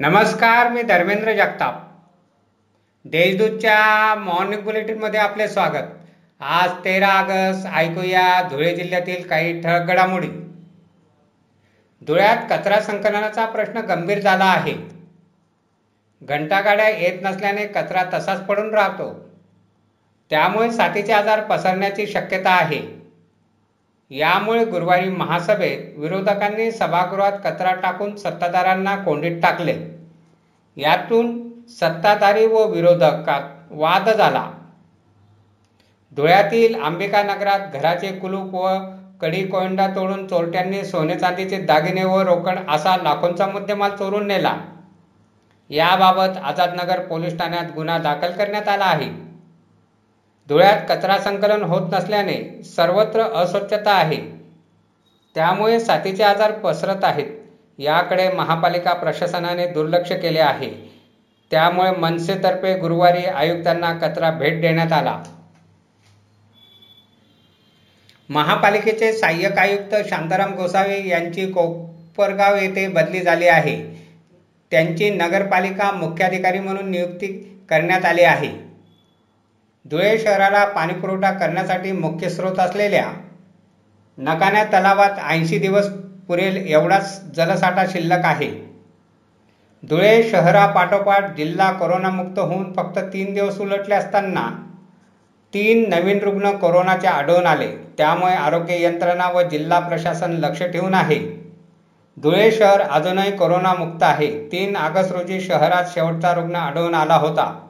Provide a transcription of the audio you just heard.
नमस्कार मी धर्मेंद्र जगताप. देशदूतच्या मॉर्निंग बुलेटिनमध्ये आपले स्वागत. आज तेरा ऑगस्ट ऐकूया धुळे जिल्ह्यातील काही ठळक घडामोडी. धुळ्यात कचरा संकलनाचा प्रश्न गंभीर झाला आहे. घंटागाड्या येत नसल्याने कचरा तसाच पडून राहतो. त्यामुळे साथीचे आजार पसरण्याची शक्यता आहे. यामुळे गुरुवारी महासभेत विरोधकांनी सभागृहात कचरा टाकून सत्ताधाऱ्यांना कोंडीत टाकले. यातून सत्ताधारी व विरोधकात वाद झाला. धुळ्यातील अंबिका नगरात घराचे कुलूप व कडी कोयंडा तोडून चोरट्यांनी सोने चांदीचे दागिने व रोकड असा लाखोंचा मुद्देमाल चोरून नेला. याबाबत आझादनगर पोलीस ठाण्यात गुन्हा दाखल करण्यात आला आहे. धुळ्यात कचरा संकलन होत नसल्याने सर्वत्र अस्वच्छता आहे. त्यामुळे साथीचे आजार पसरत आहेत. याकडे महापालिका प्रशासनाने दुर्लक्ष केले आहे. त्यामुळे मनसेतर्फे गुरुवारी आयुक्तांना कचरा भेट देण्यात आला. महापालिकेचे सहाय्यक आयुक्त शांताराम गोसावे यांची कोपरगाव येथे बदली झाली आहे. त्यांची नगरपालिका मुख्याधिकारी म्हणून नियुक्ती करण्यात आली आहे. धुळे शहराला पाणीपुरवठा करण्यासाठी मुख्य स्रोत असलेल्या नकान्या तलावात ऐंशी दिवस पुरेल एवढाच जलसाठा शिल्लक आहे. धुळे शहरापाठोपाठ जिल्हा कोरोनामुक्त होऊन फक्त तीन दिवस उलटले असताना तीन नवीन रुग्ण कोरोनाचे आढळून आले. त्यामुळे आरोग्य यंत्रणा व जिल्हा प्रशासन लक्ष ठेवून आहे. धुळे शहर अजूनही कोरोनामुक्त आहे. तीन ऑगस्ट रोजी शहरात शेवटचा रुग्ण आढळून आला होता.